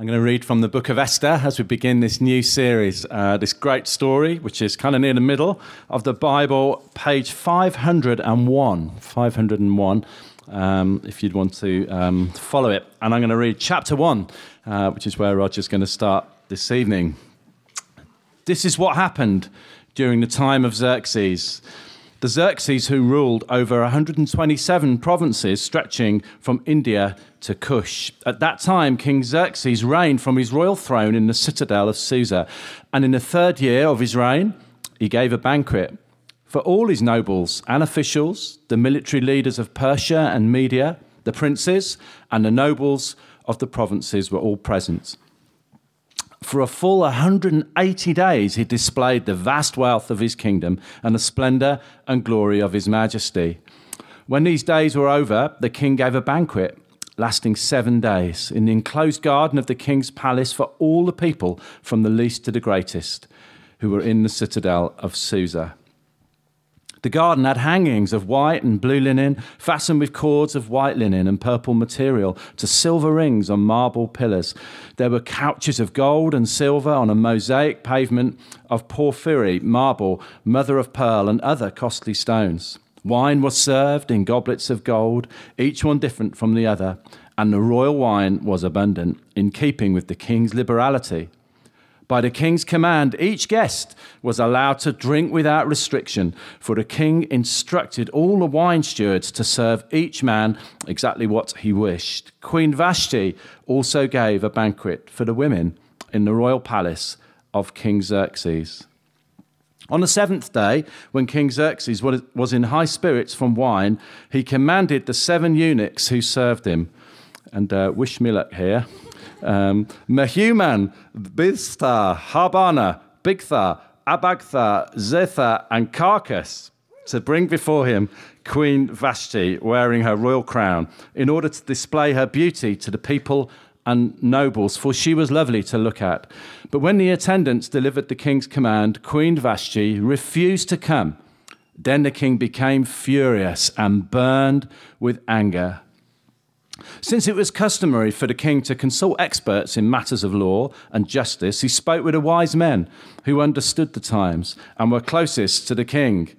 I'm going to read from the book of Esther as we begin this new series. Uh, this great story, which is kind of near the middle of the Bible, page 501. 501, um, if you'd want to um, follow it. And I'm going to read chapter 1, uh, which is where Roger's going to start this evening. This is what happened during the time of Xerxes the Xerxes who ruled over 127 provinces stretching from India to Kush. At that time, King Xerxes reigned from his royal throne in the citadel of Susa. And in the third year of his reign, he gave a banquet for all his nobles and officials, the military leaders of Persia and Media, the princes, and the nobles of the provinces were all present. For a full 180 days, he displayed the vast wealth of his kingdom and the splendor and glory of his majesty. When these days were over, the king gave a banquet lasting seven days in the enclosed garden of the king's palace for all the people, from the least to the greatest, who were in the citadel of Susa. The garden had hangings of white and blue linen, fastened with cords of white linen and purple material to silver rings on marble pillars. There were couches of gold and silver on a mosaic pavement of porphyry, marble, mother of pearl, and other costly stones. Wine was served in goblets of gold, each one different from the other, and the royal wine was abundant, in keeping with the king's liberality. By the king's command, each guest was allowed to drink without restriction, for the king instructed all the wine stewards to serve each man exactly what he wished. Queen Vashti also gave a banquet for the women in the royal palace of King Xerxes. On the seventh day, when King Xerxes was in high spirits from wine, he commanded the seven eunuchs who served him. And uh, wish me luck here um, Mehuman, Biztha, Harbana, Bigtha, Abagtha, Zethar, and Carkas to bring before him Queen Vashti wearing her royal crown in order to display her beauty to the people and nobles, for she was lovely to look at. But when the attendants delivered the king's command, Queen Vashti refused to come. Then the king became furious and burned with anger. Since it was customary for the king to consult experts in matters of law and justice, he spoke with the wise men who understood the times and were closest to the king.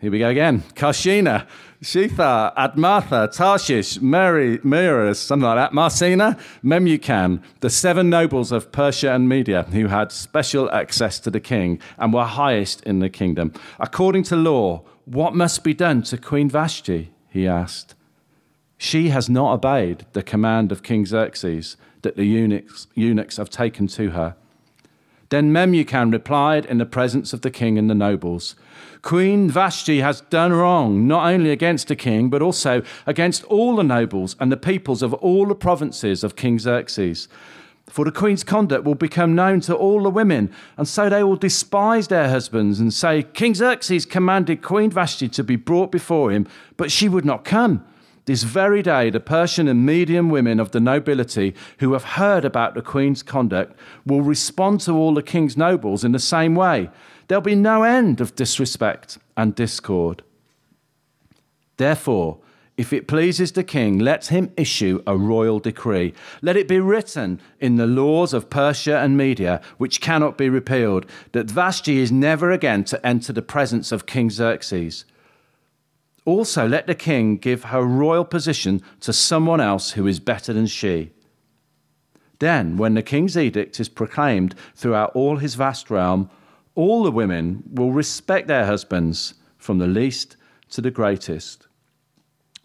Here we go again. Karshena, Shethar, Admatha, Tarshish, Mary, Miras, something like that, Marsena, Memucan, the seven nobles of Persia and Media who had special access to the king and were highest in the kingdom. According to law, what must be done to Queen Vashti? He asked. She has not obeyed the command of King Xerxes that the eunuchs, eunuchs have taken to her. Then Memucan replied in the presence of the king and the nobles Queen Vashti has done wrong, not only against the king, but also against all the nobles and the peoples of all the provinces of King Xerxes. For the queen's conduct will become known to all the women, and so they will despise their husbands and say, King Xerxes commanded Queen Vashti to be brought before him, but she would not come. This very day, the Persian and Median women of the nobility who have heard about the queen's conduct will respond to all the king's nobles in the same way. There'll be no end of disrespect and discord. Therefore, if it pleases the king, let him issue a royal decree. Let it be written in the laws of Persia and Media, which cannot be repealed, that Vashti is never again to enter the presence of King Xerxes. Also, let the king give her royal position to someone else who is better than she. Then, when the king's edict is proclaimed throughout all his vast realm, all the women will respect their husbands, from the least to the greatest.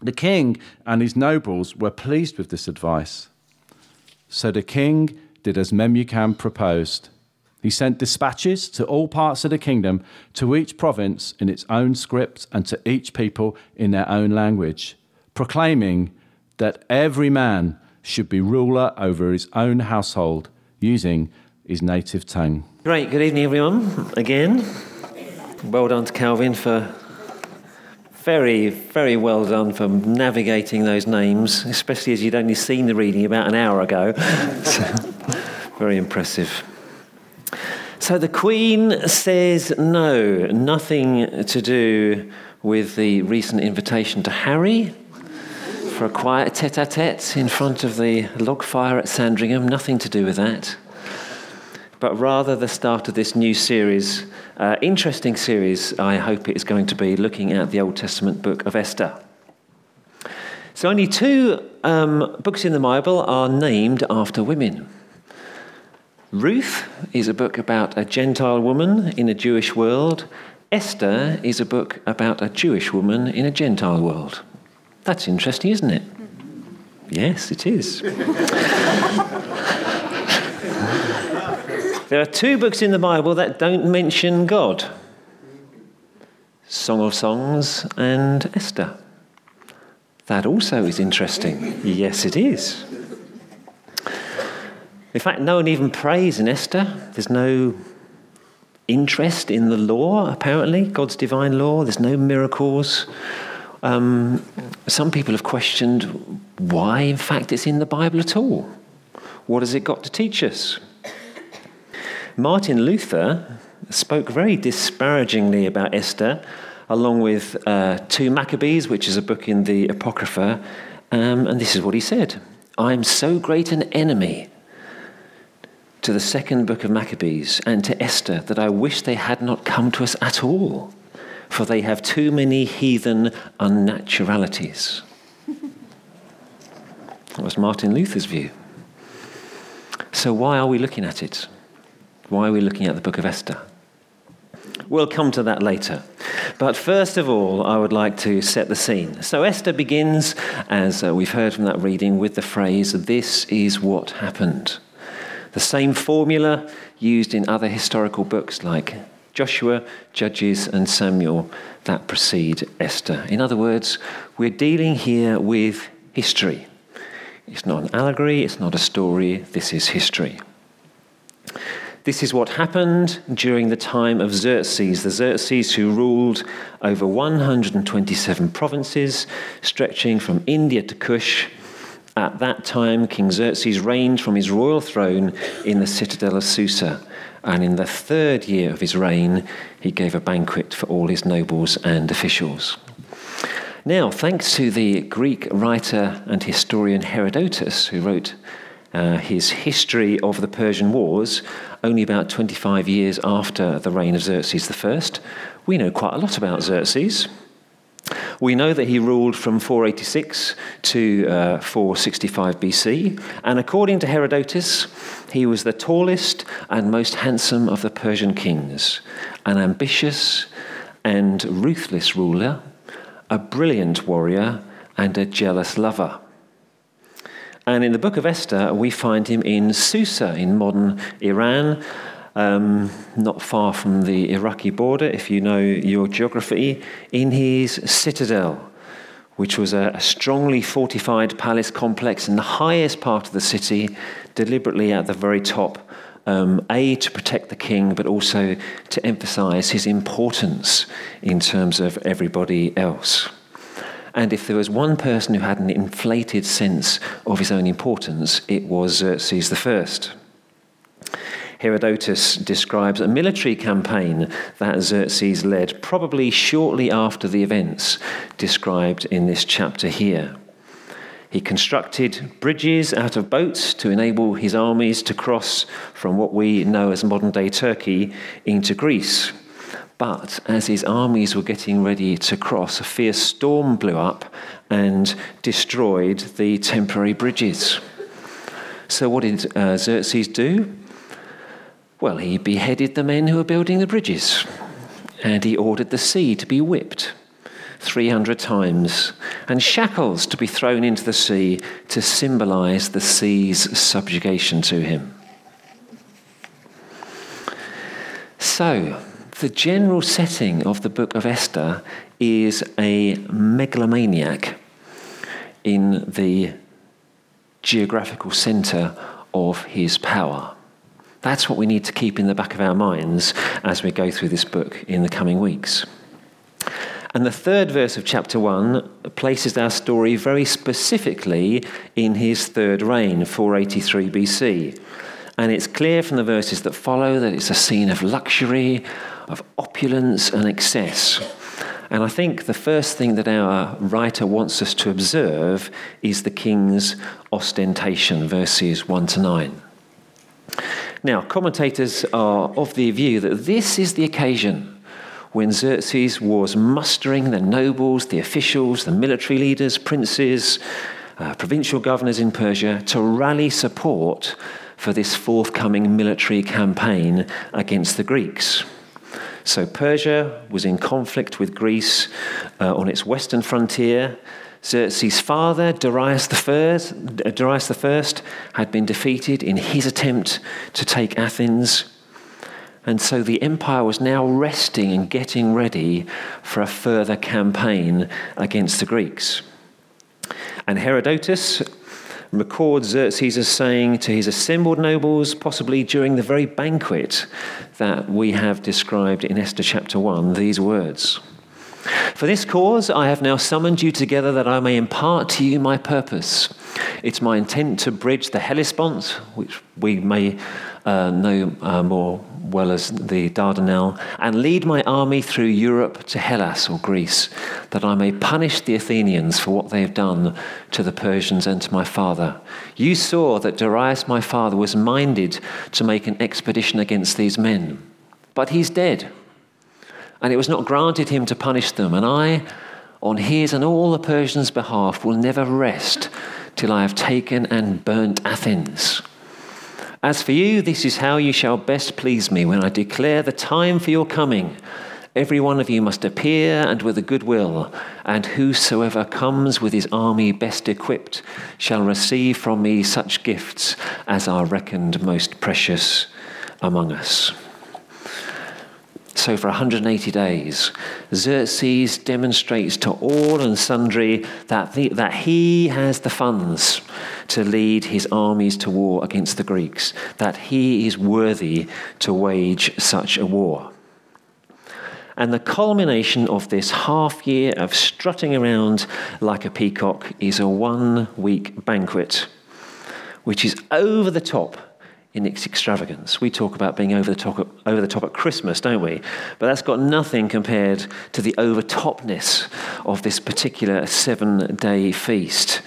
The king and his nobles were pleased with this advice. So the king did as Memucan proposed. He sent dispatches to all parts of the kingdom, to each province in its own script, and to each people in their own language, proclaiming that every man should be ruler over his own household using his native tongue. Great. Good evening, everyone. Again, well done to Calvin for very, very well done for navigating those names, especially as you'd only seen the reading about an hour ago. so, very impressive. So the Queen says no, nothing to do with the recent invitation to Harry for a quiet tete a tete in front of the log fire at Sandringham, nothing to do with that. But rather the start of this new series, uh, interesting series, I hope it is going to be looking at the Old Testament book of Esther. So, only two um, books in the Bible are named after women. Ruth is a book about a Gentile woman in a Jewish world. Esther is a book about a Jewish woman in a Gentile world. That's interesting, isn't it? Yes, it is. there are two books in the Bible that don't mention God Song of Songs and Esther. That also is interesting. Yes, it is. In fact, no one even prays in Esther. There's no interest in the law, apparently, God's divine law. There's no miracles. Um, some people have questioned why, in fact, it's in the Bible at all. What has it got to teach us? Martin Luther spoke very disparagingly about Esther, along with uh, 2 Maccabees, which is a book in the Apocrypha, um, and this is what he said I am so great an enemy to the second book of Maccabees and to Esther that I wish they had not come to us at all, for they have too many heathen unnaturalities. That was Martin Luther's view. So, why are we looking at it? Why are we looking at the book of Esther? We'll come to that later. But first of all, I would like to set the scene. So Esther begins, as uh, we've heard from that reading, with the phrase, This is what happened. The same formula used in other historical books like Joshua, Judges, and Samuel that precede Esther. In other words, we're dealing here with history. It's not an allegory, it's not a story, this is history. This is what happened during the time of Xerxes, the Xerxes who ruled over 127 provinces, stretching from India to Kush at that time, King Xerxes reigned from his royal throne in the citadel of Susa. And in the third year of his reign, he gave a banquet for all his nobles and officials. Now, thanks to the Greek writer and historian Herodotus, who wrote uh, his history of the Persian Wars only about 25 years after the reign of Xerxes I, we know quite a lot about Xerxes. We know that he ruled from 486 to uh, 465 BC, and according to Herodotus, he was the tallest and most handsome of the Persian kings, an ambitious and ruthless ruler, a brilliant warrior, and a jealous lover. And in the book of Esther, we find him in Susa, in modern Iran, um, not far from the Iraqi border, if you know your geography, in his citadel, which was a, a strongly fortified palace complex in the highest part of the city, deliberately at the very top. Um, a, to protect the king, but also to emphasize his importance in terms of everybody else. And if there was one person who had an inflated sense of his own importance, it was Xerxes I. Herodotus describes a military campaign that Xerxes led probably shortly after the events described in this chapter here. He constructed bridges out of boats to enable his armies to cross from what we know as modern day Turkey into Greece. But as his armies were getting ready to cross, a fierce storm blew up and destroyed the temporary bridges. So, what did uh, Xerxes do? Well, he beheaded the men who were building the bridges, and he ordered the sea to be whipped 300 times, and shackles to be thrown into the sea to symbolize the sea's subjugation to him. So, the general setting of the book of Esther is a megalomaniac in the geographical center of his power. That's what we need to keep in the back of our minds as we go through this book in the coming weeks. And the third verse of chapter 1 places our story very specifically in his third reign, 483 BC. And it's clear from the verses that follow that it's a scene of luxury, of opulence and excess. And I think the first thing that our writer wants us to observe is the king's ostentation, verses 1 to 9. Now, commentators are of the view that this is the occasion when Xerxes was mustering the nobles, the officials, the military leaders, princes, uh, provincial governors in Persia to rally support for this forthcoming military campaign against the Greeks. So Persia was in conflict with Greece uh, on its western frontier. Xerxes' father, Darius I, Darius I, had been defeated in his attempt to take Athens. And so the empire was now resting and getting ready for a further campaign against the Greeks. And Herodotus records Xerxes as saying to his assembled nobles, possibly during the very banquet that we have described in Esther chapter 1, these words For this cause I have now summoned you together that I may impart to you my purpose. It's my intent to bridge the Hellespont, which we may uh, know uh, more well as the Dardanelles, and lead my army through Europe to Hellas or Greece, that I may punish the Athenians for what they have done to the Persians and to my father. You saw that Darius my father was minded to make an expedition against these men, but he's dead, and it was not granted him to punish them, and I, on his and all the Persians' behalf, will never rest till I have taken and burnt Athens. As for you, this is how you shall best please me when I declare the time for your coming. Every one of you must appear and with a good will, and whosoever comes with his army best equipped shall receive from me such gifts as are reckoned most precious among us. So, for 180 days, Xerxes demonstrates to all and sundry that, the, that he has the funds to lead his armies to war against the Greeks, that he is worthy to wage such a war. And the culmination of this half year of strutting around like a peacock is a one week banquet, which is over the top in its extravagance. We talk about being over the top, over the top at Christmas, don't we? But that's got nothing compared to the overtopness of this particular seven day feast.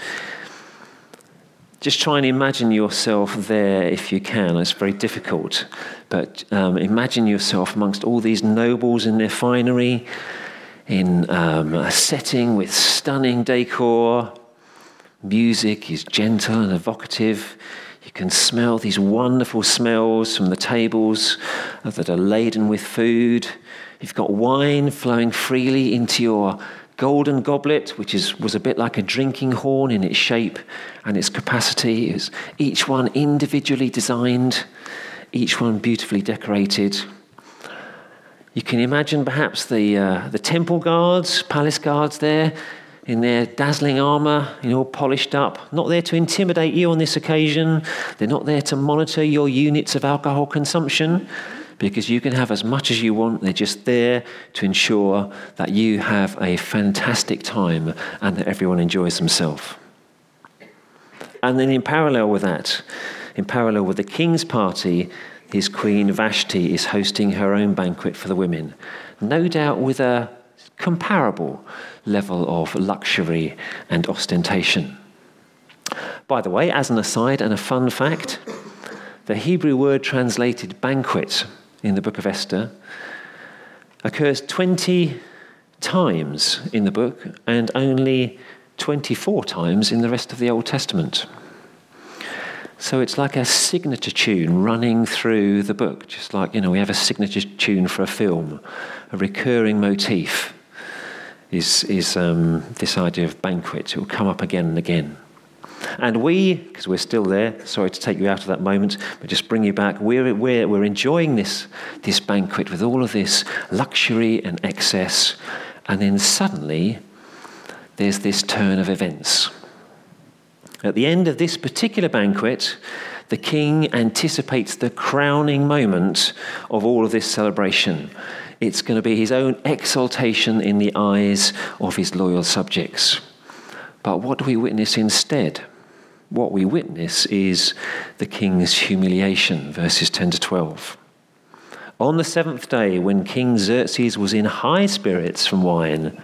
Just try and imagine yourself there if you can. It's very difficult. But um, imagine yourself amongst all these nobles in their finery, in um, a setting with stunning decor. Music is gentle and evocative. You can smell these wonderful smells from the tables that are laden with food. You've got wine flowing freely into your golden goblet, which is, was a bit like a drinking horn in its shape and its capacity. It each one individually designed, each one beautifully decorated. You can imagine perhaps the, uh, the temple guards, palace guards there, in their dazzling armour, you know, polished up, not there to intimidate you on this occasion. They're not there to monitor your units of alcohol consumption because you can have as much as you want. They're just there to ensure that you have a fantastic time and that everyone enjoys themselves. And then, in parallel with that, in parallel with the king's party, his queen Vashti is hosting her own banquet for the women, no doubt with a comparable level of luxury and ostentation. By the way, as an aside and a fun fact, the Hebrew word translated banquet in the book of Esther occurs 20 times in the book and only 24 times in the rest of the Old Testament. So it's like a signature tune running through the book, just like, you know, we have a signature tune for a film, a recurring motif is, is um, this idea of banquet. It will come up again and again. And we, because we're still there, sorry to take you out of that moment, but just bring you back, we're, we're, we're enjoying this, this banquet with all of this luxury and excess. And then suddenly, there's this turn of events. At the end of this particular banquet, the king anticipates the crowning moment of all of this celebration. It's going to be his own exaltation in the eyes of his loyal subjects. But what do we witness instead? What we witness is the king's humiliation, verses 10 to 12. On the seventh day, when King Xerxes was in high spirits from wine,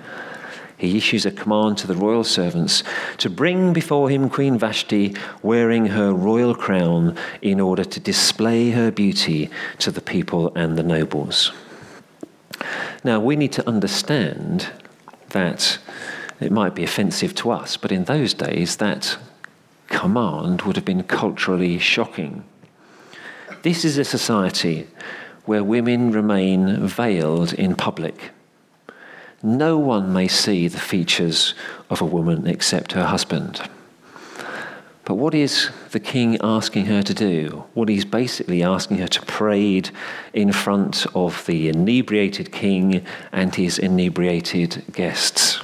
he issues a command to the royal servants to bring before him Queen Vashti wearing her royal crown in order to display her beauty to the people and the nobles. Now, we need to understand that it might be offensive to us, but in those days, that command would have been culturally shocking. This is a society where women remain veiled in public. No one may see the features of a woman except her husband. But what is the king asking her to do? What he's basically asking her to parade in front of the inebriated king and his inebriated guests.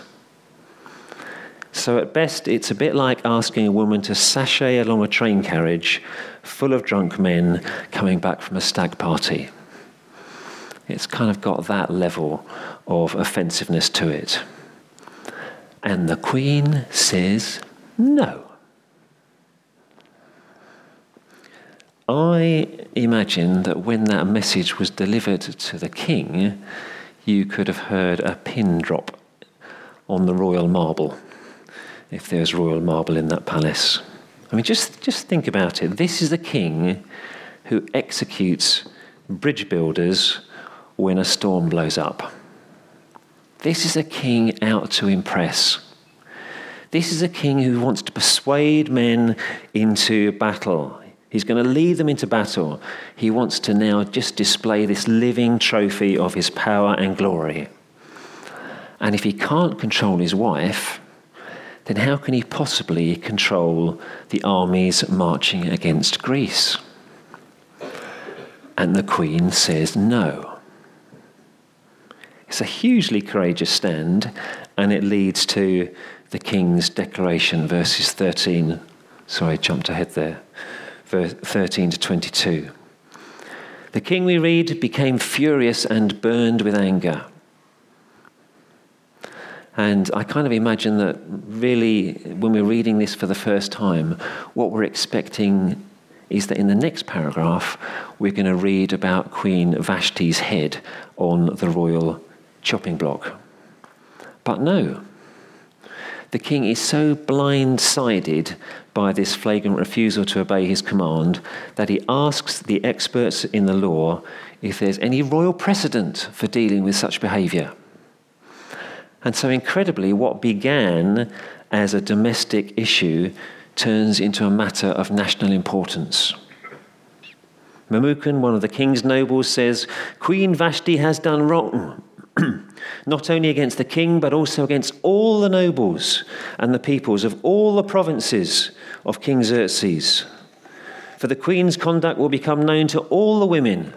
So, at best, it's a bit like asking a woman to sashay along a train carriage full of drunk men coming back from a stag party. It's kind of got that level of offensiveness to it. And the Queen says no. I imagine that when that message was delivered to the king, you could have heard a pin drop on the royal marble, if there's royal marble in that palace. I mean, just, just think about it. This is the king who executes bridge builders when a storm blows up. This is a king out to impress. This is a king who wants to persuade men into battle. He's going to lead them into battle. He wants to now just display this living trophy of his power and glory. And if he can't control his wife, then how can he possibly control the armies marching against Greece? And the Queen says no. It's a hugely courageous stand, and it leads to the king's declaration, verses 13. Sorry, I jumped ahead there. Verse 13 to 22. The king, we read, became furious and burned with anger. And I kind of imagine that really, when we're reading this for the first time, what we're expecting is that in the next paragraph, we're going to read about Queen Vashti's head on the royal chopping block. But no, the king is so blindsided by this flagrant refusal to obey his command that he asks the experts in the law if there's any royal precedent for dealing with such behaviour. And so, incredibly, what began as a domestic issue turns into a matter of national importance. Memucan, one of the king's nobles, says Queen Vashti has done wrong. not only against the king, but also against all the nobles and the peoples of all the provinces of King Xerxes. For the queen's conduct will become known to all the women,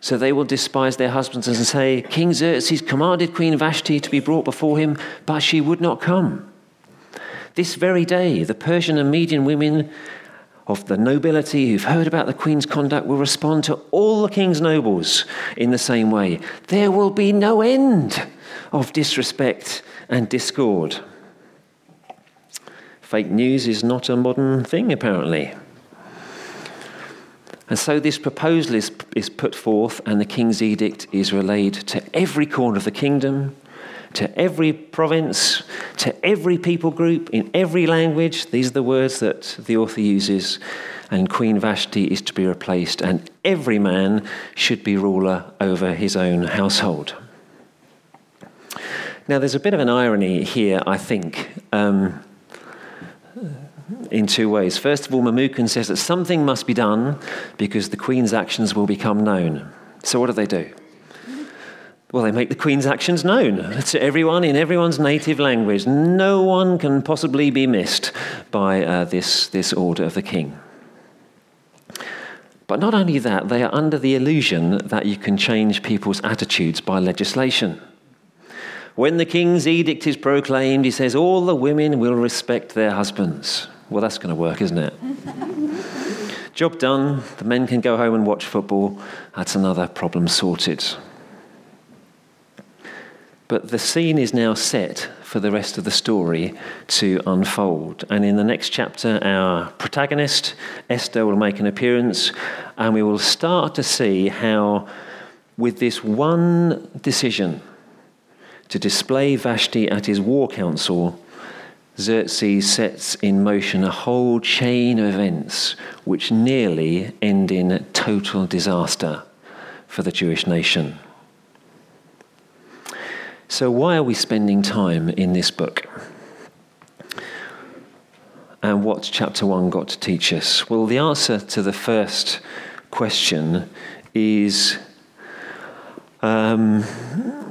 so they will despise their husbands and say, King Xerxes commanded Queen Vashti to be brought before him, but she would not come. This very day, the Persian and Median women of the nobility who've heard about the Queen's conduct will respond to all the King's nobles in the same way. There will be no end of disrespect and discord. Fake news is not a modern thing, apparently. And so this proposal is, is put forth, and the king's edict is relayed to every corner of the kingdom, to every province, to every people group, in every language. These are the words that the author uses. And Queen Vashti is to be replaced, and every man should be ruler over his own household. Now, there's a bit of an irony here, I think, um, in two ways. First of all, Memucan says that something must be done because the Queen's actions will become known. So, what do they do? Well, they make the Queen's actions known to everyone in everyone's native language. No one can possibly be missed by uh, this, this order of the King. But not only that, they are under the illusion that you can change people's attitudes by legislation. When the king's edict is proclaimed, he says, All the women will respect their husbands. Well, that's going to work, isn't it? Job done. The men can go home and watch football. That's another problem sorted. But the scene is now set for the rest of the story to unfold. And in the next chapter, our protagonist, Esther, will make an appearance, and we will start to see how with this one decision to display Vashti at his war council, Xerxes sets in motion a whole chain of events which nearly end in total disaster for the Jewish nation. So, why are we spending time in this book? And what's chapter one got to teach us? Well, the answer to the first question is um,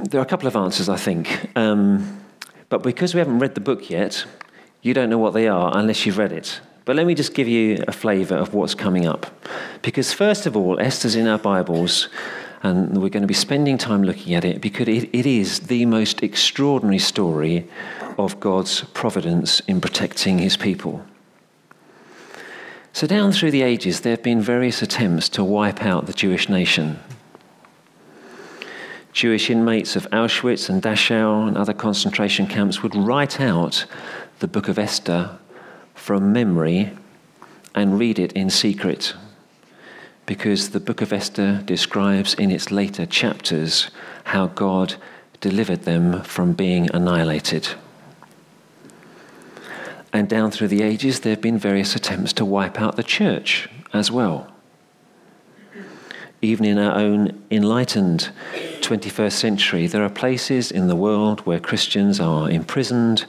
there are a couple of answers, I think. Um, but because we haven't read the book yet, you don't know what they are unless you've read it. But let me just give you a flavour of what's coming up. Because, first of all, Esther's in our Bibles, and we're going to be spending time looking at it because it, it is the most extraordinary story of God's providence in protecting his people. So, down through the ages, there have been various attempts to wipe out the Jewish nation. Jewish inmates of Auschwitz and Dachau and other concentration camps would write out the book of Esther from memory and read it in secret because the book of Esther describes in its later chapters how God delivered them from being annihilated. And down through the ages, there have been various attempts to wipe out the church as well even in our own enlightened 21st century, there are places in the world where Christians are imprisoned,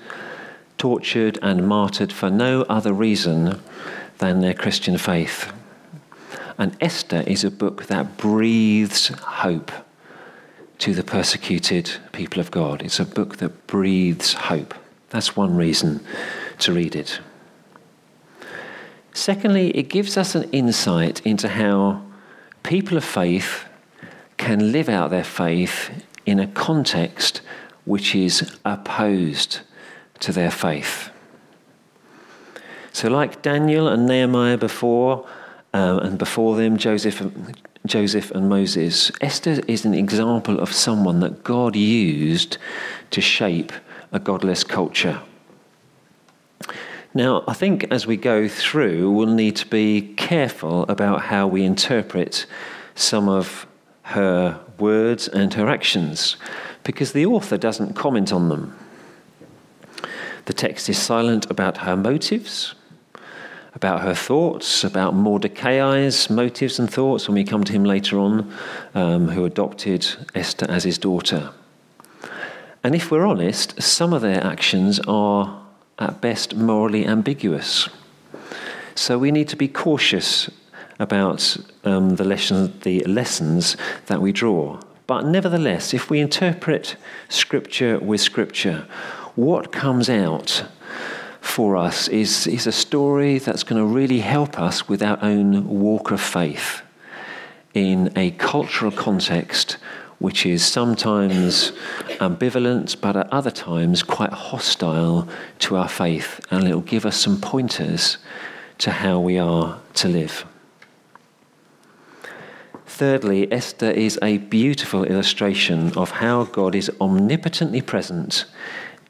tortured, and martyred for no other reason than their Christian faith. And Esther is a book that breathes hope to the persecuted people of God. It's a book that breathes hope. That's one reason to read it. Secondly, it gives us an insight into how people of faith can live out their faith in a context which is opposed to their faith. So, like Daniel and Nehemiah before, um, and before them, Joseph, Joseph and Moses, Esther is an example of someone that God used to shape a godless culture. Now, I think as we go through, we'll need to be careful about how we interpret some of her words and her actions, because the author doesn't comment on them. The text is silent about her motives, about her thoughts, about Mordecai's motives and thoughts when we come to him later on, um, who adopted Esther as his daughter. And if we're honest, some of their actions are at best morally ambiguous. So we need to be cautious about um, the, lesson, the lessons that we draw. But nevertheless, if we interpret Scripture with Scripture, what comes out for us is, is a story that's going to really help us with our own walk of faith in a cultural context which is sometimes ambivalent, but at other times quite hostile to our faith. And it will give us some pointers to how we are to live. Thirdly, Esther is a beautiful illustration of how God is omnipotently present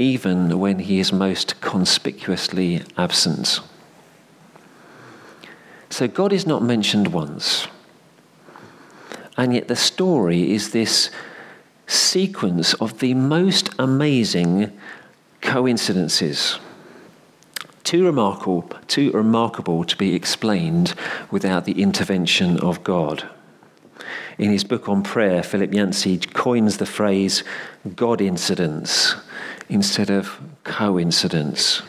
even when he is most conspicuously absent. So God is not mentioned once. And yet the story is this sequence of the most amazing coincidences. Too remarkable, too remarkable to be explained without the intervention of God. In his book on prayer, Philip Yancey coins the phrase God incidents instead of coincidence.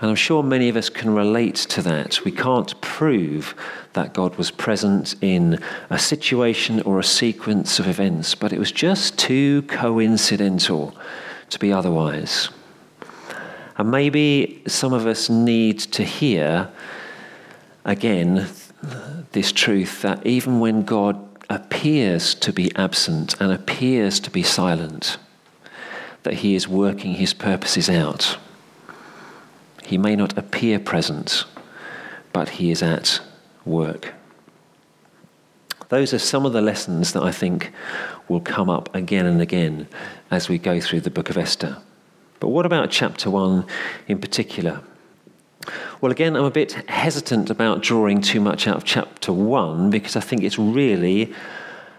And I'm sure many of us can relate to that. We can't prove that God was present in a situation or a sequence of events, but it was just too coincidental to be otherwise. And maybe some of us need to hear again this truth that even when God appears to be absent and appears to be silent, that he is working his purposes out. He may not appear present, but he is at work. Those are some of the lessons that I think will come up again and again as we go through the book of Esther. But what about chapter 1 in particular? Well, again, I'm a bit hesitant about drawing too much out of chapter 1 because I think it's really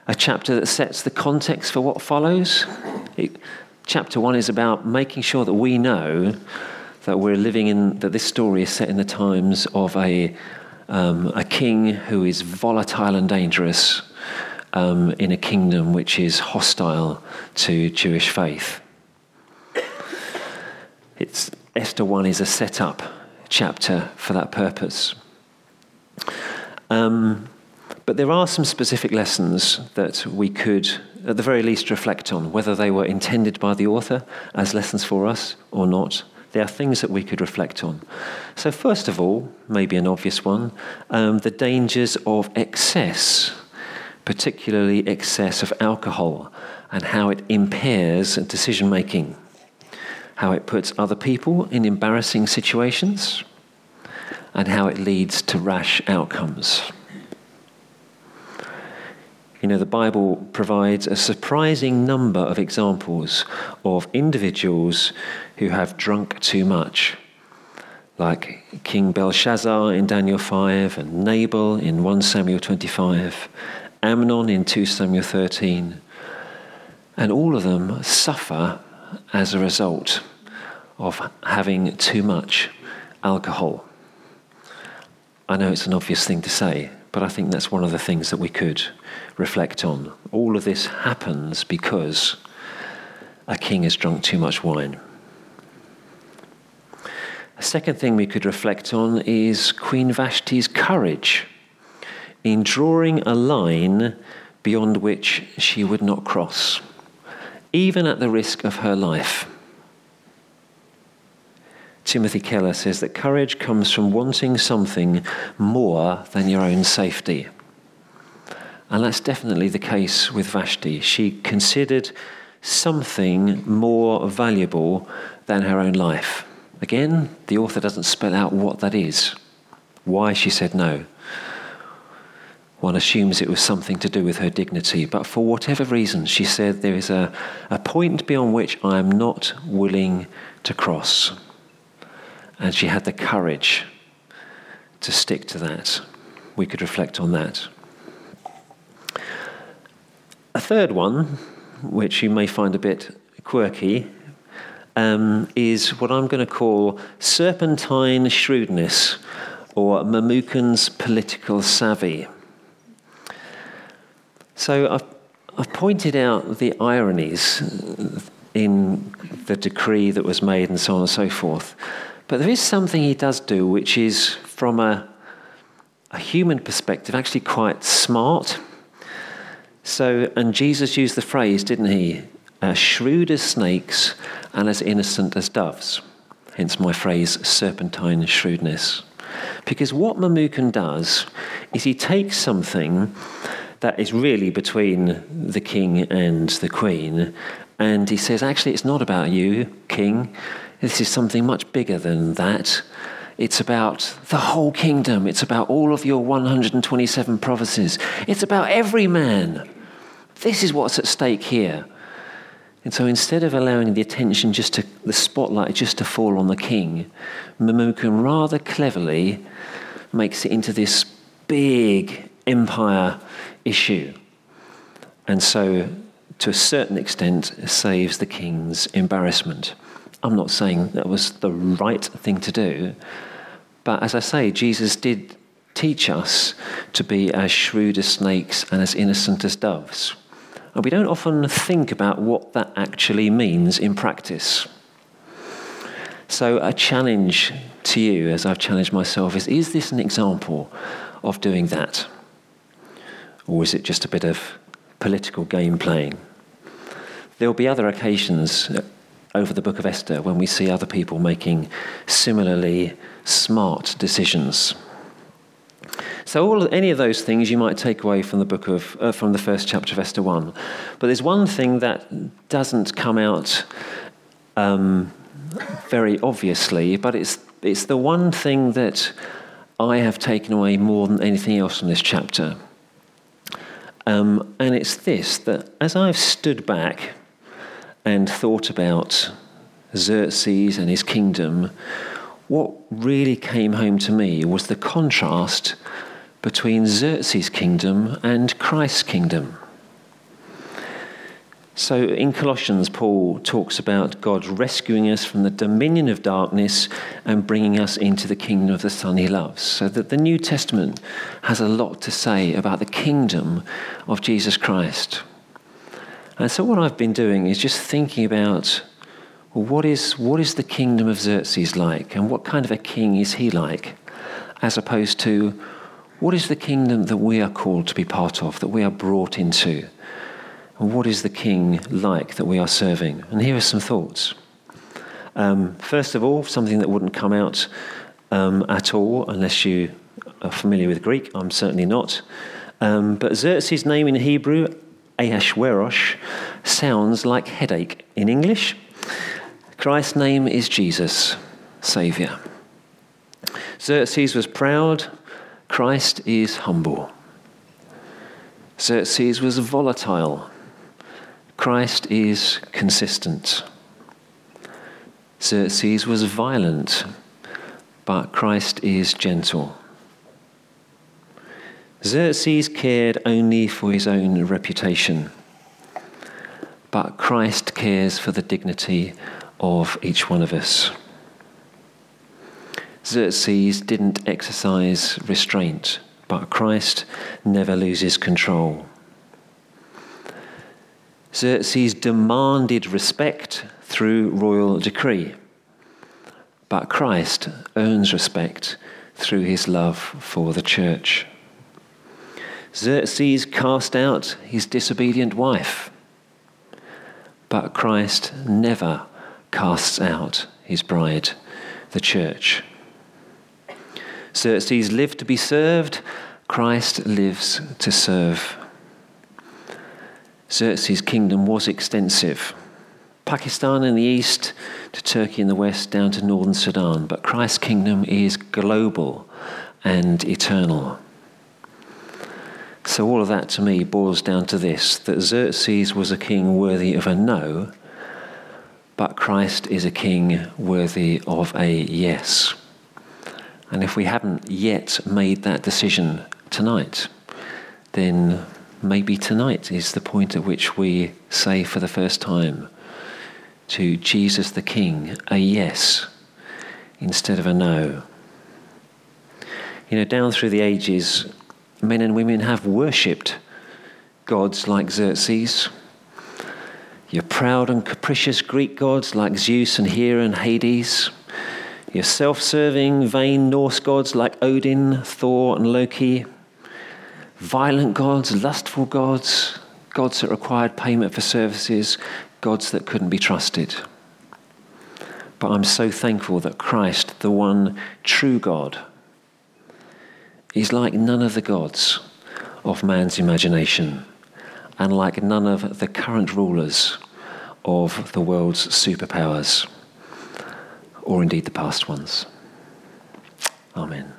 a chapter that sets the context for what follows. It, chapter one is about making sure that we know that we're living in, that this story is set in the times of a, um, a king who is volatile and dangerous um, in a kingdom which is hostile to Jewish faith. It's, Esther 1 is a setup chapter for that purpose. Um, but there are some specific lessons that we could, at the very least, reflect on, whether they were intended by the author as lessons for us or not. There are things that we could reflect on. So, first of all, maybe an obvious one, um, the dangers of excess, particularly excess of alcohol, and how it impairs decision making, how it puts other people in embarrassing situations, and how it leads to rash outcomes. You know, the Bible provides a surprising number of examples of individuals who have drunk too much, like King Belshazzar in Daniel 5, and Nabal in 1 Samuel 25, Amnon in 2 Samuel 13. And all of them suffer as a result of having too much alcohol. I know it's an obvious thing to say, but I think that's one of the things that we could reflect on. All of this happens because a king has drunk too much wine. A second thing we could reflect on is Queen Vashti's courage in drawing a line beyond which she would not cross, even at the risk of her life. Timothy Keller says that courage comes from wanting something more than your own safety. And that's definitely the case with Vashti. She considered something more valuable than her own life. Again, the author doesn't spell out what that is, why she said no. One assumes it was something to do with her dignity, but for whatever reason, she said there is a, a point beyond which I am not willing to cross. And she had the courage to stick to that. We could reflect on that. A third one, which you may find a bit quirky, um, is what I'm going to call serpentine shrewdness or Memucan's political savvy. So I've, I've pointed out the ironies in the decree that was made and so on and so forth. But there is something he does do which is, from a, a human perspective, actually quite smart. So, and Jesus used the phrase, didn't he? As shrewd as snakes and as innocent as doves. Hence my phrase, serpentine shrewdness. Because what Memucan does is he takes something that is really between the king and the queen, and he says, actually, it's not about you, king. This is something much bigger than that. It's about the whole kingdom. It's about all of your 127 provinces. It's about every man. This is what's at stake here. And so instead of allowing the attention just to, the spotlight just to fall on the king, Memucan rather cleverly makes it into this big empire issue. And so, to a certain extent, saves the king's embarrassment. I'm not saying that was the right thing to do, but as I say, Jesus did teach us to be as shrewd as snakes and as innocent as doves. And we don't often think about what that actually means in practice. So, a challenge to you, as I've challenged myself, is is this an example of doing that? Or is it just a bit of political game playing? There will be other occasions over the book of Esther when we see other people making similarly smart decisions. So, all any of those things you might take away from the book of uh, from the first chapter of Esther one, but there's one thing that doesn't come out um, very obviously, but it's it's the one thing that I have taken away more than anything else from this chapter, um, and it's this: that as I've stood back and thought about Xerxes and his kingdom, what really came home to me was the contrast between Xerxes' kingdom and Christ's kingdom. So in Colossians, Paul talks about God rescuing us from the dominion of darkness and bringing us into the kingdom of the Son he loves. So that the New Testament has a lot to say about the kingdom of Jesus Christ. And so what I've been doing is just thinking about well, what is, what is the kingdom of Xerxes like and what kind of a king is he like, as opposed to what is the kingdom that we are called to be part of, that we are brought into. And what is the king like that we are serving? And here are some thoughts. Um, first of all, something that wouldn't come out um, at all unless you are familiar with Greek. I'm certainly not. Um, but Xerxes' name in Hebrew, Ahasuerus, sounds like headache in English. Christ's name is Jesus, Saviour. Xerxes was proud, Christ is humble. Xerxes was volatile, Christ is consistent. Xerxes was violent, but Christ is gentle. Xerxes cared only for his own reputation, but Christ cares for the dignity of each one of us. Xerxes didn't exercise restraint, but Christ never loses control. Xerxes demanded respect through royal decree, but Christ earns respect through his love for the church. Xerxes cast out his disobedient wife, but Christ never casts out his bride, the church. Xerxes lived to be served, Christ lives to serve. Xerxes' kingdom was extensive. Pakistan in the east to Turkey in the west down to northern Sudan. But Christ's kingdom is global and eternal. So, all of that to me boils down to this that Xerxes was a king worthy of a no, but Christ is a king worthy of a yes. And if we haven't yet made that decision tonight, then maybe tonight is the point at which we say for the first time to Jesus the King a yes instead of a no. You know, down through the ages, men and women have worshipped gods like Xerxes. Your proud and capricious Greek gods like Zeus and Hera and Hades. Your self serving, vain Norse gods like Odin, Thor, and Loki violent gods, lustful gods, gods that required payment for services, gods that couldn't be trusted. But I'm so thankful that Christ, the one true God, is like none of the gods of man's imagination and like none of the current rulers of the world's superpowers, or indeed the past ones. Amen.